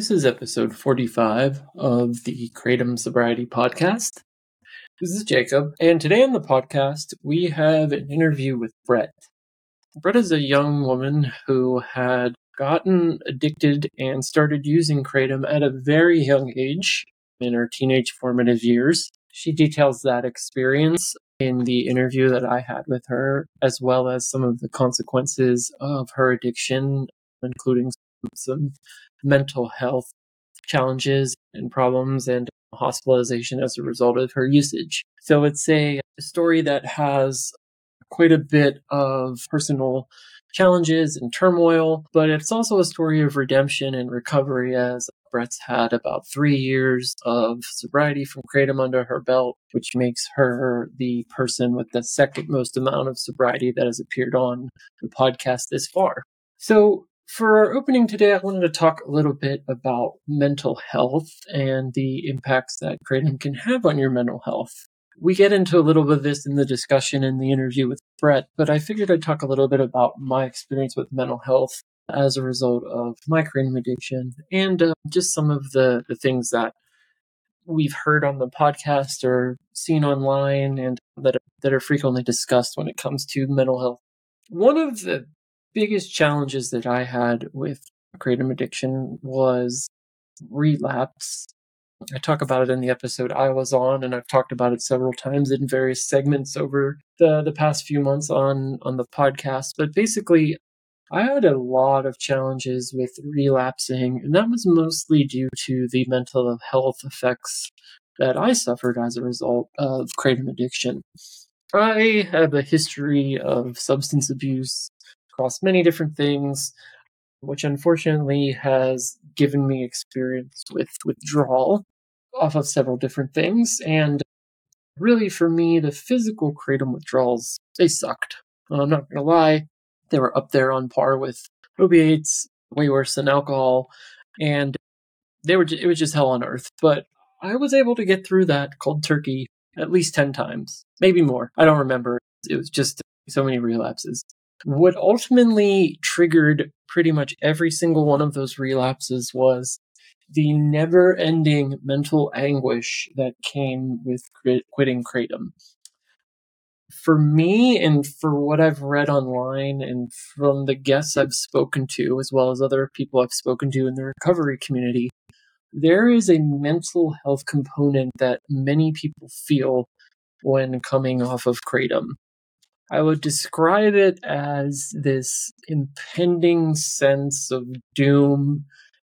This is episode 45 of the Kratom Sobriety Podcast. This is Jacob, and today on the podcast, we have an interview with Brette. Brette is a young woman who had gotten addicted and started using Kratom at a very young age in her teenage formative years. She details that experience in the interview that I had with her, as well as some of the consequences of her addiction, including some mental health challenges and problems and hospitalization as a result of her usage. So it's a story that has quite a bit of personal challenges and turmoil, but it's also a story of redemption and recovery as Brette's had about three years of sobriety from Kratom under her belt, which makes her the person with the second most amount of sobriety that has appeared on the podcast this far. So for our opening today, I wanted to talk a little bit about mental health and the impacts that Kratom can have on your mental health. We get into a little bit of this in the discussion in the interview with Brette, but I figured I'd talk a little bit about my experience with mental health as a result of my Kratom addiction and uh, just some of the, the things that we've heard on the podcast or seen online and that that are frequently discussed when it comes to mental health. One of the biggest challenges that I had with kratom addiction was relapse. I talk about it in the episode I was on, and I've talked about it several times in various segments over the, the past few months on, on the podcast. But basically, I had a lot of challenges with relapsing, and that was mostly due to the mental health effects that I suffered as a result of kratom addiction. I have a history of substance abuse across many different things, which unfortunately has given me experience with withdrawal off of several different things. And really, for me, the physical kratom withdrawals, they sucked. Uh, I'm not going to lie, they were up there on par with opiates, way worse than alcohol. And they were, it was just hell on earth. But I was able to get through that cold turkey at least 10 times, maybe more. I don't remember. It was just so many relapses. What ultimately triggered pretty much every single one of those relapses was the never ending mental anguish that came with quitting Kratom. For me, and for what I've read online and from the guests I've spoken to, as well as other people I've spoken to in the recovery community, there is a mental health component that many people feel when coming off of Kratom. I would describe it as this impending sense of doom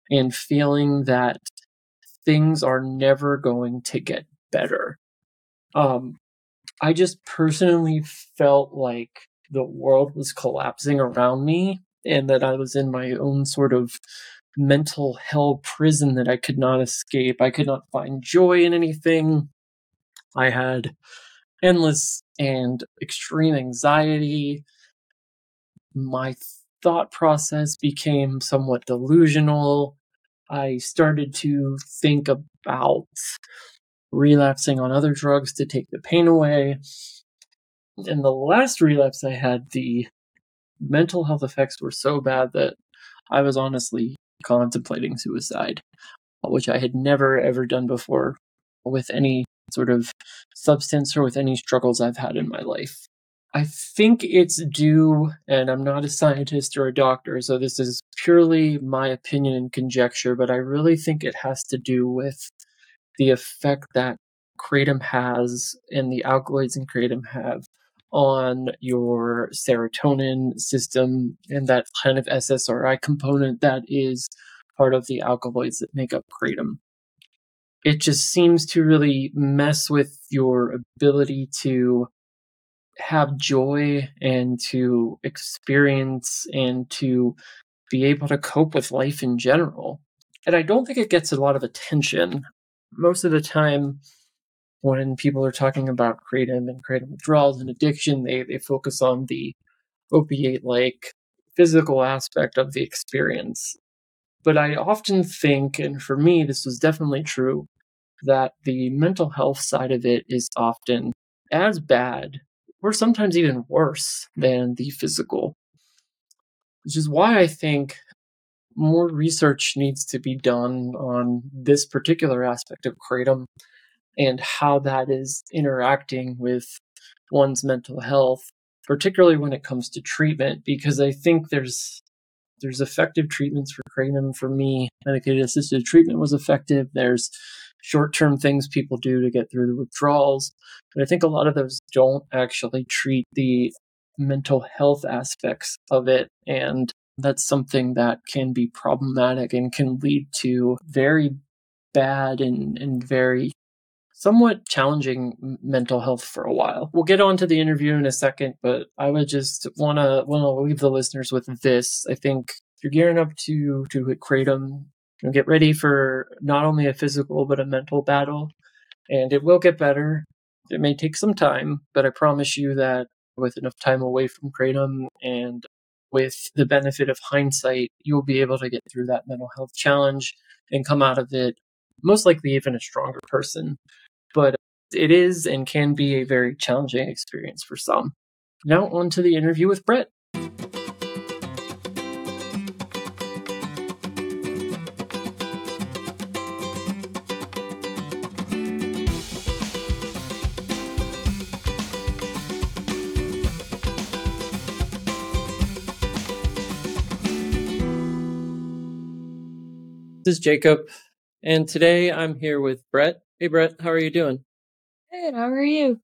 and feeling that things are never going to get better. Um, I just personally felt like the world was collapsing around me and that I was in my own sort of mental hell prison that I could not escape. I could not find joy in anything. I had endless and extreme anxiety. My thought process became somewhat delusional. I started to think about relapsing on other drugs to take the pain away. And the last relapse I had, the mental health effects were so bad that I was honestly contemplating suicide, uh, which I had never ever done before with any sort of substance or with any struggles I've had in my life. I think it's due, and I'm not a scientist or a doctor, so this is purely my opinion and conjecture, but I really think it has to do with the effect that kratom has and the alkaloids in kratom have on your serotonin system and that kind of SSRI component that is part of the alkaloids that make up kratom it just seems to really mess with your ability to have joy and to experience and to be able to cope with life in general. And I don't think it gets a lot of attention. Most of the time, when people are talking about kratom and kratom withdrawals and addiction, they, they focus on the opiate like physical aspect of the experience. But I often think, and for me, this was definitely true, that the mental health side of it is often as bad or sometimes even worse than the physical. Which is why I think more research needs to be done on this particular aspect of kratom and how that is interacting with one's mental health, particularly when it comes to treatment, because I think there's there's effective treatments for kratom. For me, medicated assisted treatment was effective. There's short term things people do to get through the withdrawals. But I think a lot of those don't actually treat the mental health aspects of it. And that's something that can be problematic and can lead to very bad and, and very somewhat challenging mental health for a while. We'll get on to the interview in a second, but I would just want to want to leave the listeners with this. I think if you're gearing up to to hit kratom, know, get ready for not only a physical but a mental battle, and it will get better. It may take some time, but I promise you that with enough time away from kratom and with the benefit of hindsight, you'll be able to get through that mental health challenge and come out of it most likely even a stronger person. But it is and can be a very challenging experience for some. Now, on to the interview with Brette. This is Jacob, and today I'm here with Brette. Hey, Brette, how are you doing? Good. How are you?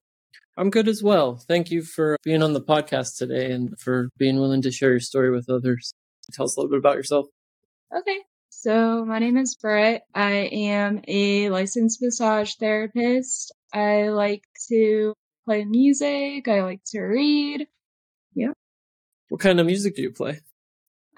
I'm good as well. Thank you for being on the podcast today and for being willing to share your story with others. Tell us a little bit about yourself. Okay. So, my name is Brette. I am a licensed massage therapist. I like to play music. I like to read. Yeah. What kind of music do you play?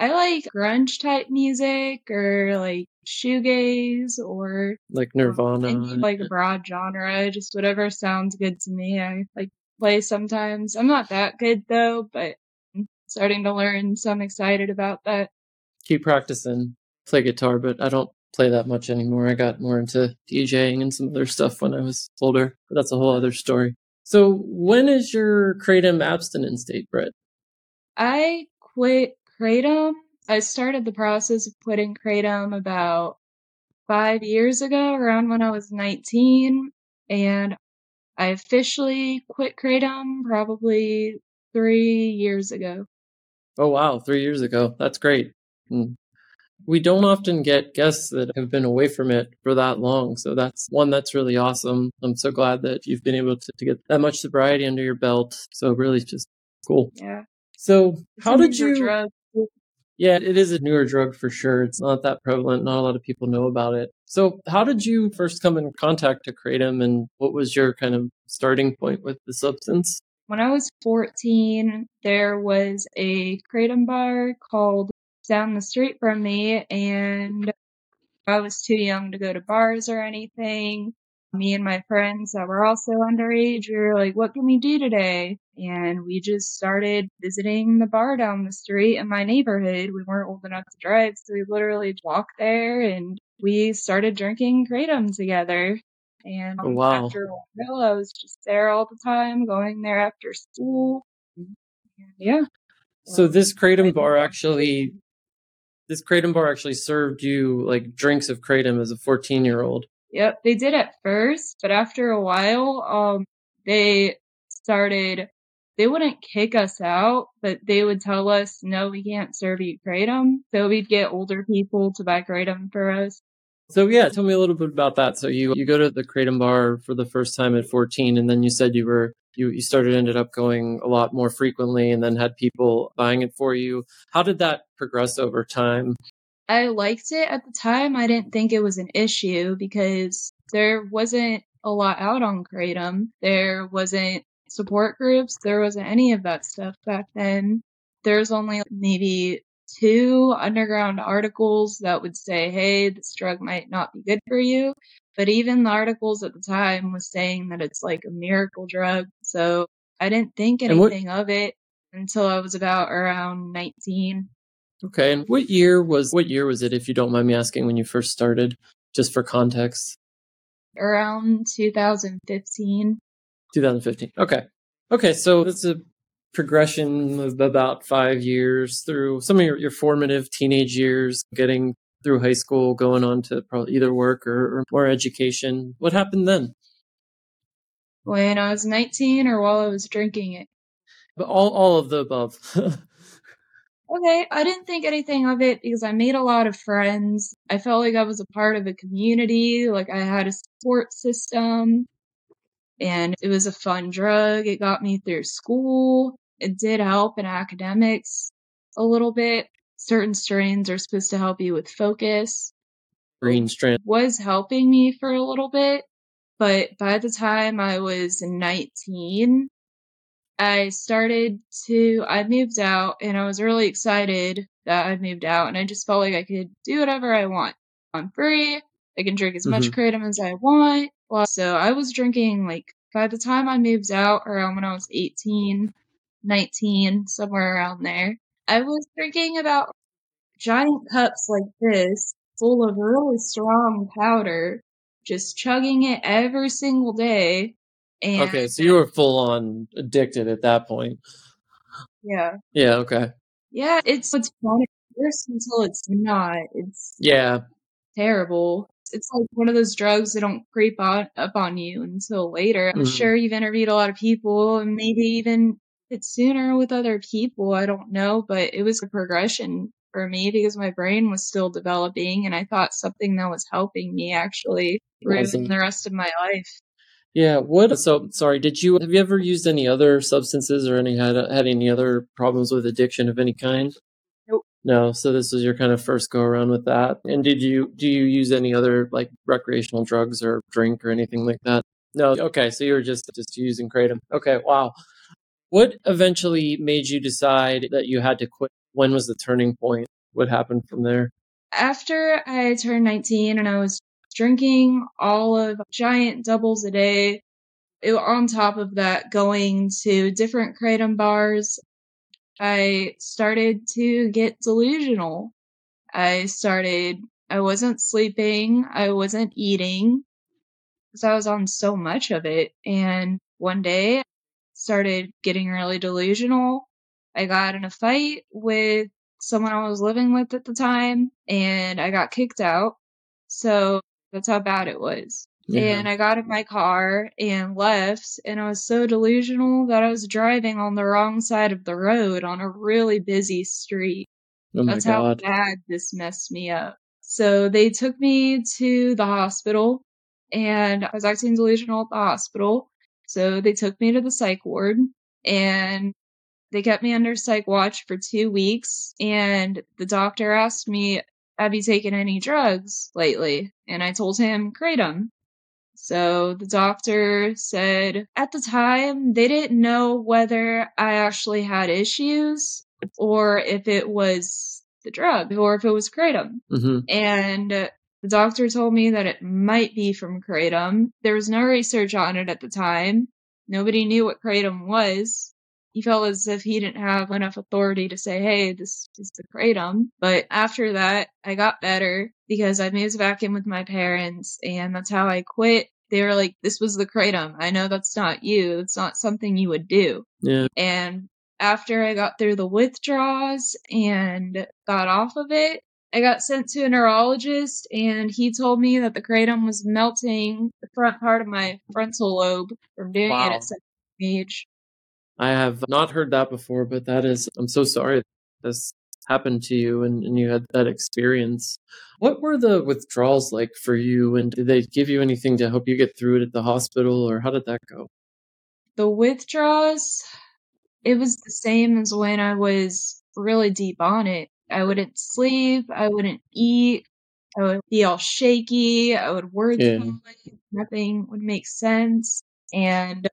I like grunge type music or like shoegaze or like Nirvana, any, like a broad genre, just whatever sounds good to me. I like play sometimes. I'm not that good though, but I'm starting to learn, so I'm excited about that. Keep practicing. Play guitar, but I don't play that much anymore. I got more into DJing and some other stuff when I was older, but that's a whole other story. So, when is your kratom abstinence date, Brette? I quit kratom. I started the process of quitting kratom about five years ago, around when I was 19, and I officially quit kratom probably three years ago. Oh, wow, three years ago. That's great. Hmm. We don't often get guests that have been away from it for that long. So that's one that's really awesome. I'm so glad that you've been able to, to get that much sobriety under your belt. So really just cool. Yeah. So how did you. Yeah, it is a newer drug for sure. It's not that prevalent. Not a lot of people know about it. So, how did you first come in contact to Kratom and what was your kind of starting point with the substance? When I was 14, there was a Kratom bar called down the street from me, and I was too young to go to bars or anything me and my friends that were also underage, we were like, what can we do today? And we just started visiting the bar down the street in my neighborhood. We weren't old enough to drive, so we literally walked there and we started drinking Kratom together. And oh, wow. after a while, I was just there all the time, going there after school. And yeah. So um, this Kratom bar actually, this Kratom bar actually served you like drinks of Kratom as a 14 year old. Yep, they did at first, but after a while, um, they started. They wouldn't kick us out, but they would tell us, "No, we can't serve you kratom." So we'd get older people to buy kratom for us. So yeah, tell me a little bit about that. So you you go to the kratom bar for the first time at 14, and then you said you were you you started ended up going a lot more frequently, and then had people buying it for you. How did that progress over time? I liked it at the time. I didn't think it was an issue because there wasn't a lot out on Kratom. There wasn't support groups. There wasn't any of that stuff back then. There's only maybe two underground articles that would say, hey, this drug might not be good for you. But even the articles at the time was saying that it's like a miracle drug. So I didn't think anything what- of it until I was about around 19. Okay, and what year was what year was it if you don't mind me asking when you first started just for context? Around 2015. 2015. Okay. Okay, so that's a progression of about five years through some of your, your formative teenage years, getting through high school, going on to probably either work or, or more education. What happened then? When I was 19 or while I was drinking it? But all, all of the above. okay, I didn't think anything of it because I made a lot of friends. I felt like I was a part of a community, like I had a support system, and it was a fun drug. It got me through school. It did help in academics a little bit. Certain strains are supposed to help you with focus. Green strand was helping me for a little bit, but by the time I was 19, I started to, I moved out and I was really excited that I moved out and I just felt like I could do whatever I want. I'm free. I can drink as much Mhm. kratom as I want. Well, so I was drinking like by the time I moved out around when I was 18, 19, somewhere around there, I was drinking about giant cups like this full of really strong powder, just chugging it every single day. And Okay, so you were full on addicted at that point. yeah. Yeah, okay. Yeah, it's it's fun at first until it's not. It's Yeah. terrible. It's like one of those drugs that don't creep on up on you until later. I'm Mhm. sure you've interviewed a lot of people and maybe even it's sooner with other people. I don't know, but it was a progression for me because my brain was still developing and I thought something that was helping me actually ruin Wasn't. the rest of my life. Yeah, what so sorry, did you have you ever used any other substances or any had had any other problems with addiction of any kind? Nope. No, so this was your kind of first go around with that. And did you do you use any other like recreational drugs or drink or anything like that? No. Okay, so you were just just using kratom. Okay, wow. What eventually made you decide that you had to quit? When was the turning point? What happened from there? After I turned 19 and I was drinking all of giant doubles a day, it, on top of that, going to different kratom bars, I started to get delusional. I started, I wasn't sleeping, I wasn't eating because I was on so much of it. And one day, I started getting really delusional. I got in a fight with someone I was living with at the time, and I got kicked out. So that's how bad it was. And I got in my car and left, and I was so delusional that I was driving on the wrong side of the road on a really busy street. oh That's how bad this messed me up. So they took me to the hospital, and I was acting delusional at the hospital. So they took me to the psych ward, and they kept me under psych watch for two weeks. And the doctor asked me, Have you taken any drugs lately? And I told him, Kratom. So the doctor said at the time they didn't know whether I actually had issues or if it was the drug or if it was kratom. hmm And the doctor told me that it might be from kratom. There was no research on it at the time. Nobody knew what kratom was. He felt as if he didn't have enough authority to say, hey, this is the kratom. But after that, I got better because I moved back in with my parents, and that's how I quit. They were like, this was the kratom. I know that's not you. It's not something you would do. Yeah. And after I got through the withdrawals and got off of it, I got sent to a neurologist and he told me that the kratom was melting the front part of my frontal lobe from doing it at such a young age. I have not heard that before, but that is, I'm so sorry this happened to you and, and you had that experience. What were the withdrawals like for you? And did they give you anything to help you get through it at the hospital, or how did that go? The withdrawals, it was the same as when I was really deep on it. I wouldn't sleep, I wouldn't eat, I would be all shaky, I would word Yeah. nothing would make sense. And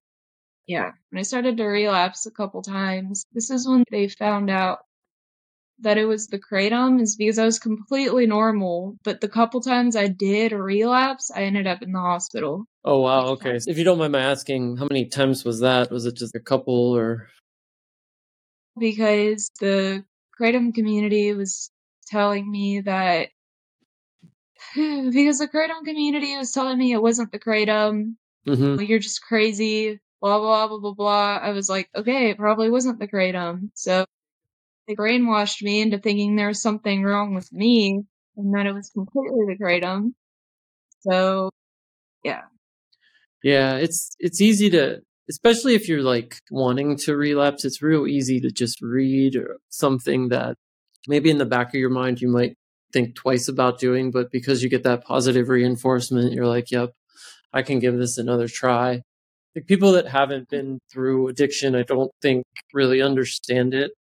yeah, when I started to relapse a couple times, this is when they found out that it was the kratom is because I was completely normal, but the couple times I did relapse, I ended up in the hospital. Oh, wow. Okay. So If you don't mind my asking, how many times was that? Was it just a couple or? because the kratom community was telling me that because the kratom community was telling me it wasn't the kratom hmm you're just crazy blah, blah, blah, blah, blah. I was like, okay, it probably wasn't the Kratom. Um, so they brainwashed me into thinking there was something wrong with me and that it was completely the Kratom. Um, so, yeah. Yeah, it's it's easy to especially if you're like wanting to relapse, it's real easy to just read something that maybe in the back of your mind you might think twice about doing, but because you get that positive reinforcement, you're like, yep, I can give this another try. Like people that haven't been through addiction, I don't think really understand it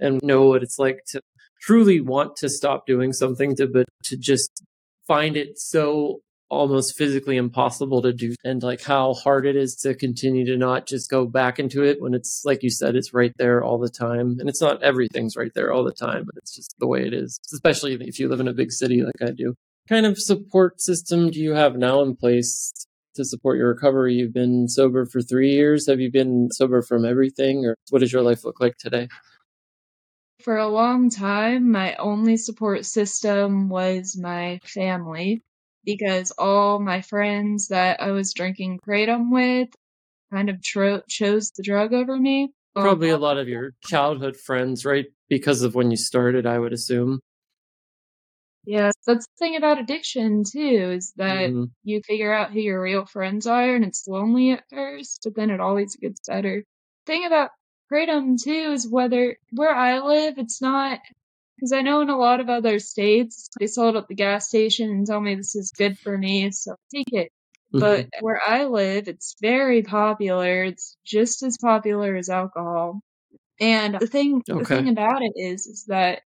and know what it's like to truly want to stop doing something to but to just find it so almost physically impossible to do and like how hard it is to continue to not just go back into it when it's like you said it's right there all the time. And it's not everything's right there all the time but it's just the way it is especially if you live in a big city like I do. Kind of support system do you have now in place to support your recovery you've been sober for 3 years have you been sober from everything or what does your life look like today for a long time, my only support system was my family because all my friends that I was drinking kratom with kind of tro- chose the drug over me. Probably a um, lot of your childhood friends, right? Because of when you started, I would assume. Yeah, that's the thing about addiction too, is that mm-hmm. you figure out who your real friends are and it's lonely at first, but then it always gets better. Thing about kratom too is whether where I live, it's not because I know in a lot of other states they sell it at the gas station and tell me this is good for me, so take it. Mm-hmm. But where I live, it's very popular. It's just as popular as alcohol. And the thing, okay. the thing about it is, is that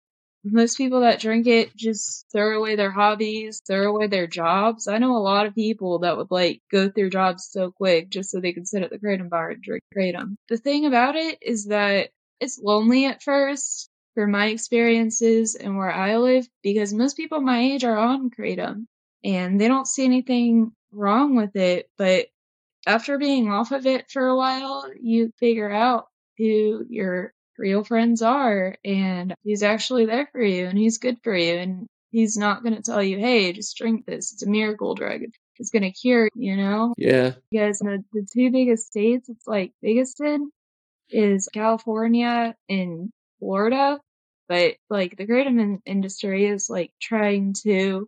most people that drink it just throw away their hobbies, throw away their jobs. I know a lot of people that would like go through jobs so quick just so they can sit at the kratom bar and drink kratom. The thing about it is that it's lonely at first for my experiences and where I live because most people my age are on kratom and they don't see anything wrong with it. But after being off of it for a while, you figure out who your real friends are and he's actually there for you and he's good for you and he's not going to tell you hey just drink this. It's a miracle drug. It's going to cure you know? Yeah. Because the, the two biggest states it's like biggest in is california and florida but like the kratom industry is like trying to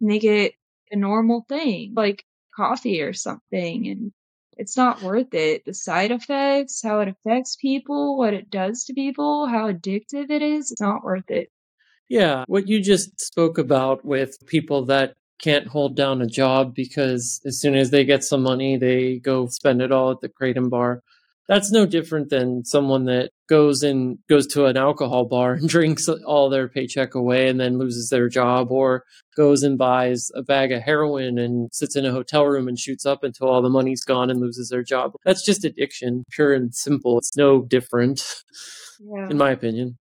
make it a normal thing like coffee or something and it's not worth it. The side effects, how it affects people, what it does to people, how addictive it is, it's not worth it. Yeah, what you just spoke about with people that can't hold down a job because as soon as they get some money, they go spend it all at the Kratom bar that's no different than someone that goes and goes to an alcohol bar and drinks all their paycheck away and then loses their job or goes and buys a bag of heroin and sits in a hotel room and shoots up until all the money's gone and loses their job. That's just addiction, pure and simple. It's no different, yeah. in my opinion.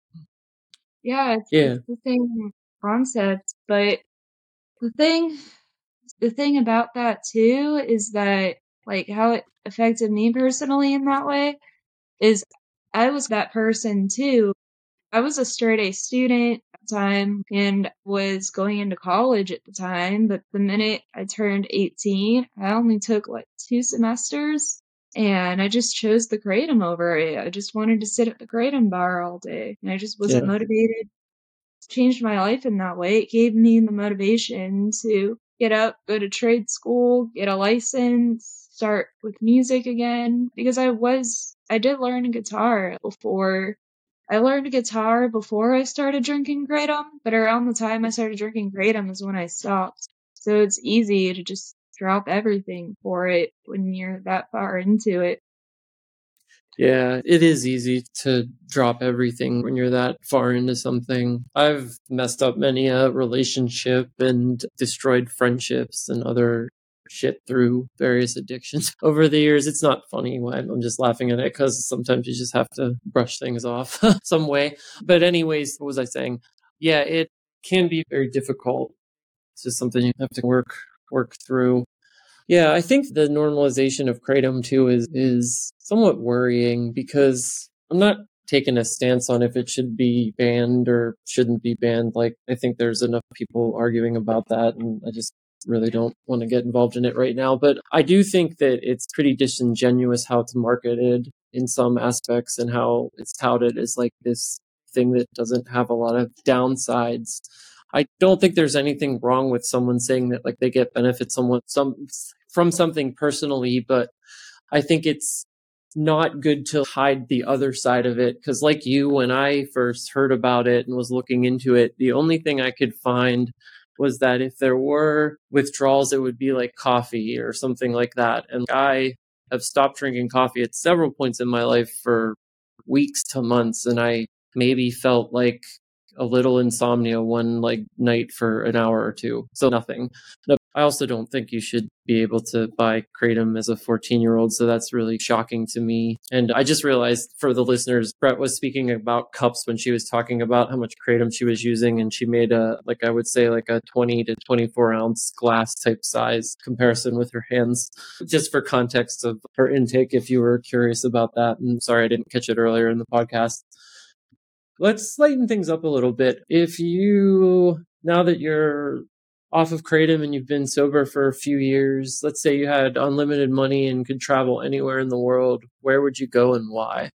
Yeah, it's, yeah. It's the same concept, but the thing, the thing about that too is that like how it affected me personally in that way is I was that person too. I was a straight A student at the time and was going into college at the time, but the minute I turned 18, I only took like two semesters and I just chose the Kratom over it. I just wanted to sit at the Kratom bar all day and I just wasn't yeah. motivated. changed my life in that way. It gave me the motivation to get up, go to trade school, get a license, start with music again because I was I did learn guitar before I learned guitar before I started drinking Kratom, but around the time I started drinking Kratom is when I stopped. So it's easy to just drop everything for it when you're that far into it. Yeah, it is easy to drop everything when you're that far into something. I've messed up many a relationship and destroyed friendships and other shit through various addictions over the years. It's not funny. I'm just laughing at it because sometimes you just have to brush things off some way. But, anyways, what was I saying? Yeah, it can be very difficult. It's just something you have to work work through. Yeah, I think the normalization of kratom too is is somewhat worrying because I'm not taking a stance on if it should be banned or shouldn't be banned. Like I think there's enough people arguing about that and I just really don't want to get involved in it right now. But I do think that it's pretty disingenuous how it's marketed in some aspects and how it's touted as like this thing that doesn't have a lot of downsides. I don't think there's anything wrong with someone saying that like they get benefits some from something personally, but I think it's not good to hide the other side of it because like you when I first heard about it and was looking into it, the only thing I could find was that if there were withdrawals it would be like coffee or something like that. And I have stopped drinking coffee at several points in my life for weeks to months and I maybe felt like a little insomnia one like night for an hour or two. So nothing. I also don't think you should be able to buy Kratom as a 14 year old. So that's really shocking to me. And I just realized for the listeners, Brette was speaking about cups when she was talking about how much Kratom she was using. And she made a, like I would say, like a 20 to 24 ounce glass type size comparison with her hands, just for context of her intake, if you were curious about that. And sorry, I didn't catch it earlier in the podcast. Let's lighten things up a little bit. If you, now that you're off of Kratom and you've been sober for a few years, let's say you had unlimited money and could travel anywhere in the world, where would you go and why?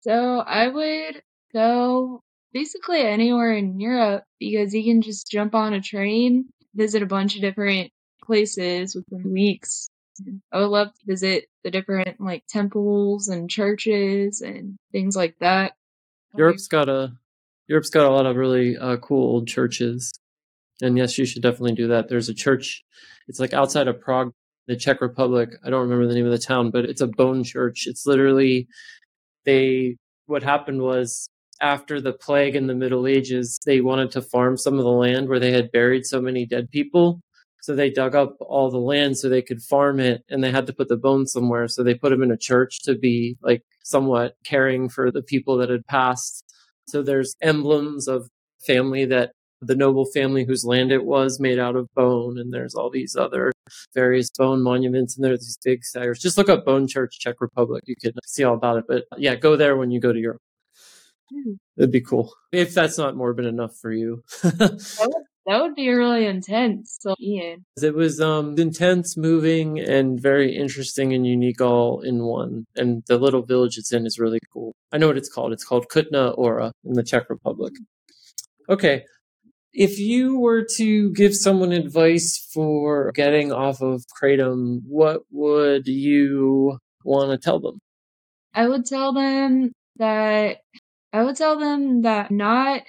So I would go basically anywhere in Europe because you can just jump on a train, visit a bunch of different places within weeks. I would love to visit the different like temples and churches and things like that. Europe's got a Europe's got a lot of really uh, cool old churches. And yes, you should definitely do that. There's a church, it's like outside of Prague, the Czech Republic. I don't remember the name of the town, but it's a bone church. It's literally, they, what happened was after the plague in the Middle Ages, they wanted to farm some of the land where they had buried so many dead people. So they dug up all the land so they could farm it and they had to put the bones somewhere. So they put them in a church to be like somewhat caring for the people that had passed. So there's emblems of family that the noble family whose land it was made out of bone. And there's all these other various bone monuments and there's these big sires. Just look up Bone Church, Czech Republic. You can see all about it. But yeah, go there when you go to Europe. Hmm. It'd be cool if that's not morbid enough for you. that, would, be really intense. So, Ian. It was um, intense, moving, and very interesting and unique all in one. And the little village it's in is really cool. I know what it's called. It's called Kutna Hora in the Czech Republic. Okay, if you were to give someone advice for getting off of Kratom, what would you want to tell them? I would tell them that I would tell them that not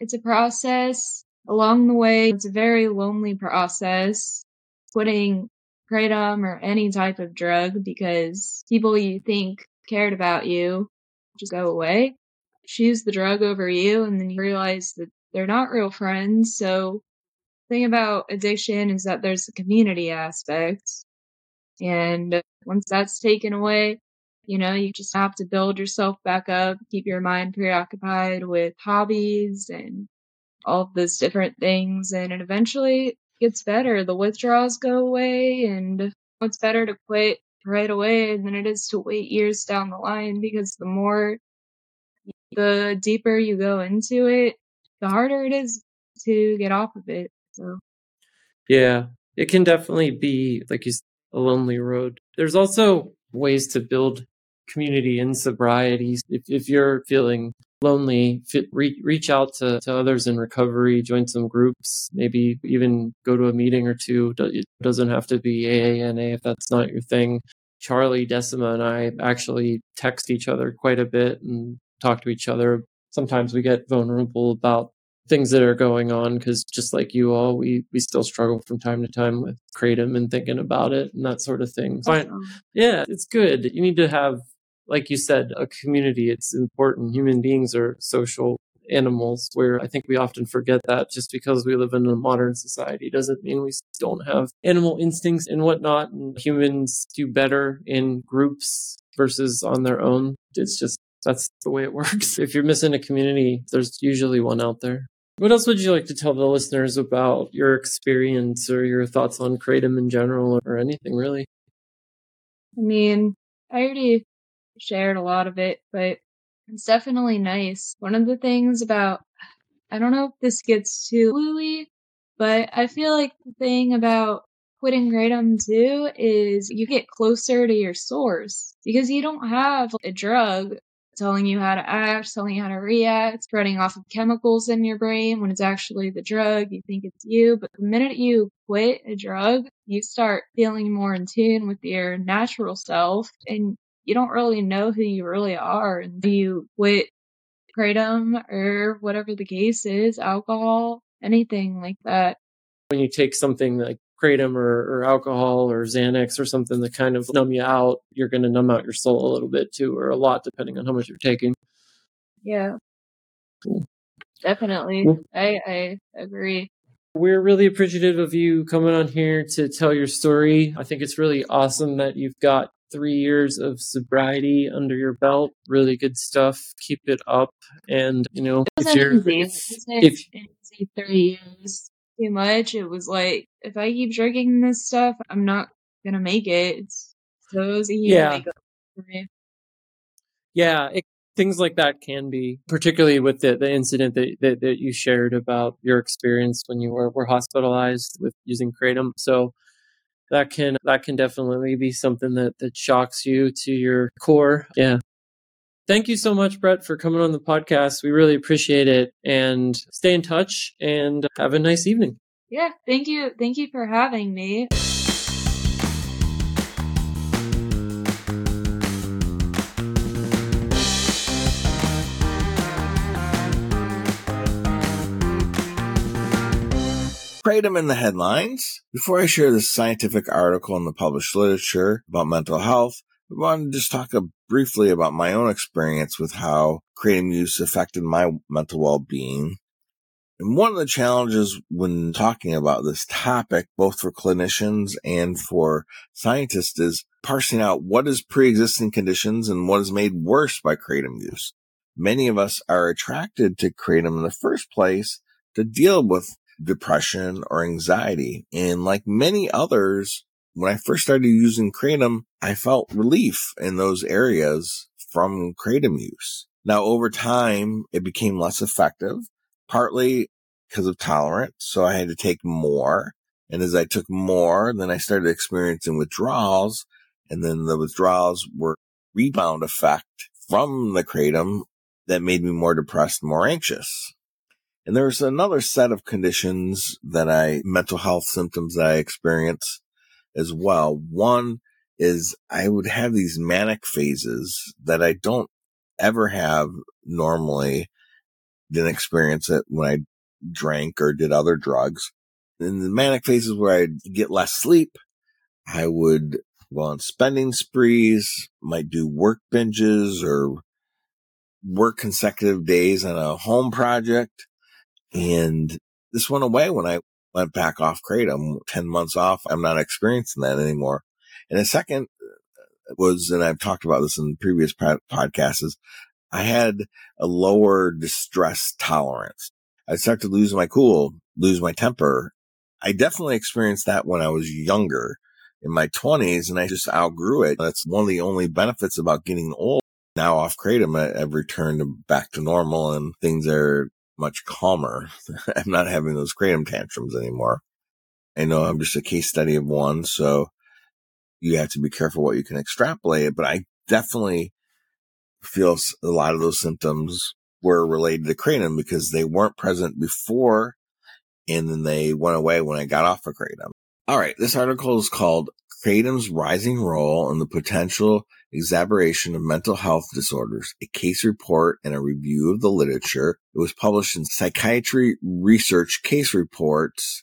it's a process along the way. It's a very lonely process quitting Kratom or any type of drug because people you think cared about you just go away. Choose the drug over you and then you realize that they're not real friends. So thing about addiction is that there's a community aspect. And once that's taken away, you know, you just have to build yourself back up, keep your mind preoccupied with hobbies and all of those different things. And it eventually gets better. The withdrawals go away and it's better to quit right away than it is to wait years down the line because the more the deeper you go into it, the harder it is to get off of it. So, yeah, it can definitely be like you said, a lonely road. There's also ways to build community in sobriety. If, if you're feeling lonely, fit, re- reach out to, to others in recovery, join some groups, maybe even go to a meeting or two. It doesn't have to be AANA if that's not your thing. Charlie Decima and I actually text each other quite a bit and talk to each other sometimes we get vulnerable about things that are going on because just like you all we we still struggle from time to time with kratom and thinking about it and that sort of thing oh, awesome. yeah it's good you need to have like you said a community. It's important. Human beings are social animals where i think we often forget that just because we live in a modern society doesn't mean we don't have animal instincts and whatnot and humans do better in groups versus on their own. It's just that's the way it works. If you're missing a community, there's usually one out there. What else would you like to tell the listeners about your experience or your thoughts on Kratom in general or anything really? I mean, I already shared a lot of it, but it's definitely nice. One of the things about, I don't know if this gets too wooey, But I feel like the thing about quitting kratom too is you get closer to your source because you don't have a drug telling you how to act, telling you how to react, spreading off of chemicals in your brain when it's actually the drug. You think it's you. But the minute you quit a drug, you start feeling more in tune with your natural self and you don't really know who you really are until you quit kratom or whatever the case is, alcohol, anything like that. When you take something like kratom or, or alcohol or Xanax or something that kind of numb you out, you're going to numb out your soul a little bit too, or a lot, depending on how much you're taking. Yeah. Cool. Definitely. Well- I, I agree. We're really appreciative of you coming on here to tell your story. I think it's really awesome that you've got three years of sobriety under your belt. Really good stuff. Keep it up. And, you know, It if you're, easy. If- three years too much. It was like, if I keep drinking this stuff, I'm not gonna make it. It's so easy Yeah. to make up for me. yeah, it, things like that can be, particularly with the, the incident that, that, that you shared about your experience when you were, were hospitalized with using kratom. So that can that can definitely be something that that shocks you to your core. Yeah. Thank you so much, Brette, for coming on the podcast. We really appreciate it. And stay in touch and have a nice evening. Yeah, thank you. Thank you for having me. Kratom in the headlines. Before I share this scientific article in the published literature about mental health, I wanted to just talk briefly about my own experience with how kratom use affected my mental well-being. And one of the challenges when talking about this topic, both for clinicians and for scientists, is parsing out what is pre-existing conditions and what is made worse by kratom use. Many of us are attracted to kratom in the first place to deal with depression or anxiety. And like many others, when I first started using Kratom, I felt relief in those areas from Kratom use. Now over time, it became less effective, partly because of tolerance. So I had to take more. And as I took more, then I started experiencing withdrawals. And then the withdrawals were rebound effect from the Kratom that made me more depressed, more anxious. And there's another set of conditions that I, mental health symptoms that I experience as well. One is I would have these manic phases that I don't ever have normally. Didn't experience it when I drank or did other drugs. In the manic phases where I'd get less sleep, I would go on spending sprees, might do work binges or work consecutive days on a home project. And this went away when I went back off kratom 10 months off. I'm not experiencing that anymore. And the second uh, was, and I've talked about this in previous podcasts is I had a lower distress tolerance. I started to lose my cool, lose my temper. I definitely experienced that when I was younger in my twenties and I just outgrew it. That's one of the only benefits about getting old. Now off kratom, I've returned back to normal and things are much calmer. I'm not having those kratom tantrums anymore. I know I'm just a case study of one, so you have to be careful what you can extrapolate. But I definitely feel a lot of those symptoms were related to kratom because they weren't present before, and then they went away when I got off of kratom. All right, this article is called "Kratom's Rising Role in the Potential Exacerbation of Mental Health Disorders, a case report and a review of the literature. It was published in Psychiatry Research Case Reports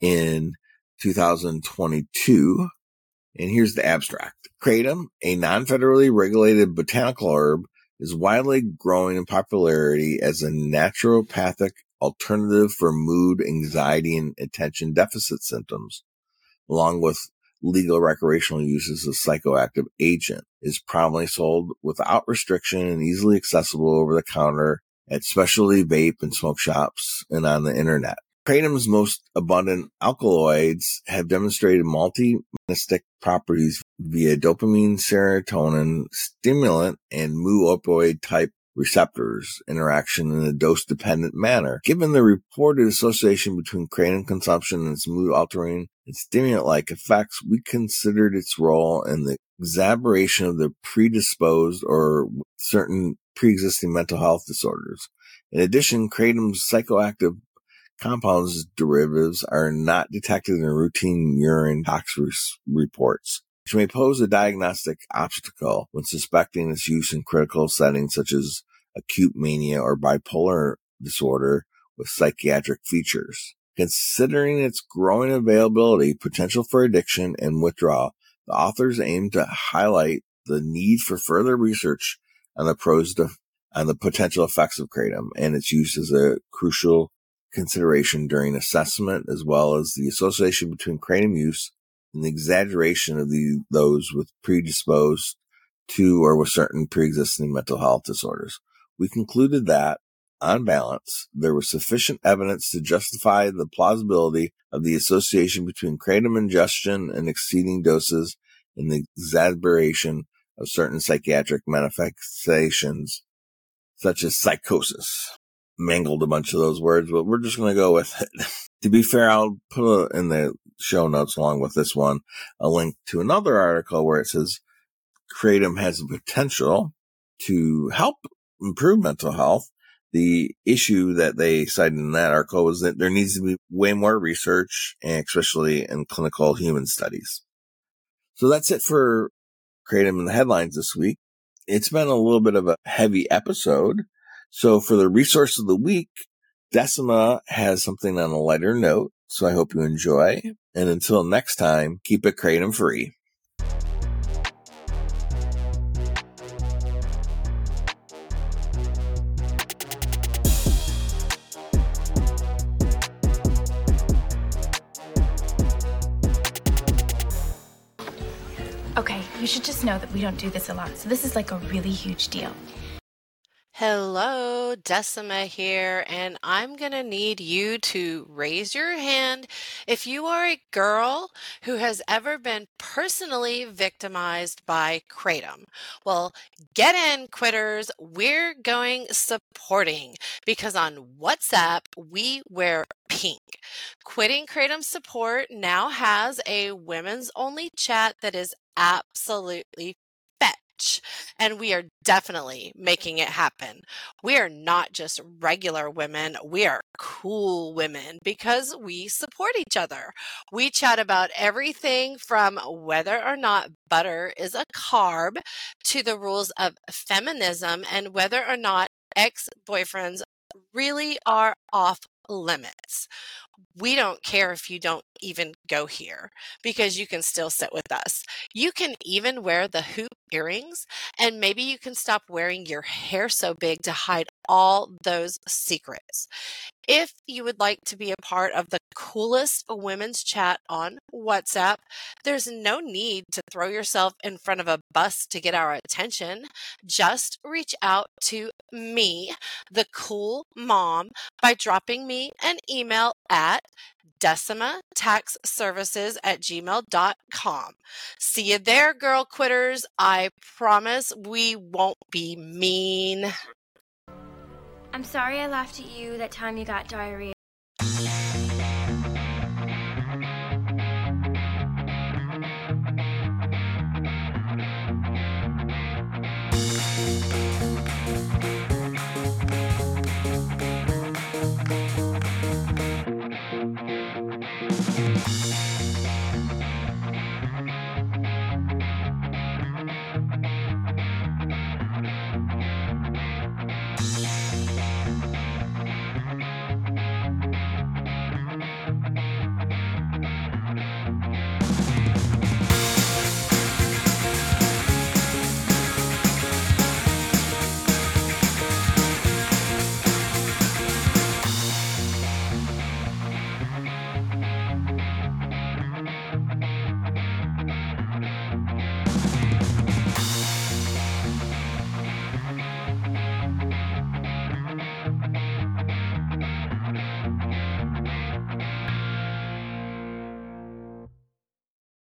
in 2022. And here's the abstract. Kratom, a non-federally regulated botanical herb, is widely growing in popularity as a naturopathic alternative for mood, anxiety, and attention deficit symptoms, along with legal recreational use as a psychoactive agent is prominently sold without restriction and easily accessible over the counter at specialty vape and smoke shops and on the internet. Kratom's most abundant alkaloids have demonstrated multi-mechanistic properties via dopamine, serotonin, stimulant, and mu opioid type receptors interaction in a dose dependent manner. Given the reported association between kratom consumption and its mood altering and stimulant like effects, we considered its role in the exacerbation of the predisposed or certain pre-existing mental health disorders. In addition, kratom's psychoactive compounds derivatives are not detected in routine urine tox reports which may pose a diagnostic obstacle when suspecting its use in critical settings such as acute mania or bipolar disorder with psychiatric features. Considering its growing availability, potential for addiction, and withdrawal, the authors aim to highlight the need for further research on the pros to, on the potential effects of kratom and its use as a crucial consideration during assessment, as well as the association between kratom use and the exaggeration of the, those with predisposed to or with certain pre-existing mental health disorders. We concluded that, on balance, there was sufficient evidence to justify the plausibility of the association between kratom ingestion and exceeding doses and the exacerbation of certain psychiatric manifestations, such as psychosis. Mangled a bunch of those words, but we're just going to go with it. to be fair, I'll put in the show notes along with this one a link to another article where it says kratom has the potential to help improve mental health. The issue that they cited in that article was that there needs to be way more research, especially in clinical human studies. So that's it for Kratom in the headlines this week. It's been a little bit of a heavy episode. So for the resource of the week, Decima has something on a lighter note. So I hope you enjoy. And until next time, keep it kratom free. Should just know that we don't do this a lot, so this is like a really huge deal. Hello, Decima here, and I'm going to need you to raise your hand if you are a girl who has ever been personally victimized by Kratom. Well, get in, quitters. We're going supporting because on WhatsApp, we wear pink. Quitting Kratom Support now has a women's only chat that is absolutely and we are definitely making it happen. We are not just regular women, we are cool women because we support each other. We chat about everything from whether or not butter is a carb to the rules of feminism and whether or not ex boyfriends really are off limits. We don't care if you don't even go here because you can still sit with us. You can even wear the hoop earrings and maybe you can stop wearing your hair so big to hide all those secrets. If you would like to be a part of the coolest women's chat on WhatsApp, there's no need to throw yourself in front of a bus to get our attention. Just reach out to me, the cool mom, by dropping me an email at Decima Tax Services at gmail.com. See you there, girl quitters. I promise we won't be mean. I'm sorry I laughed at you that time you got diarrhea.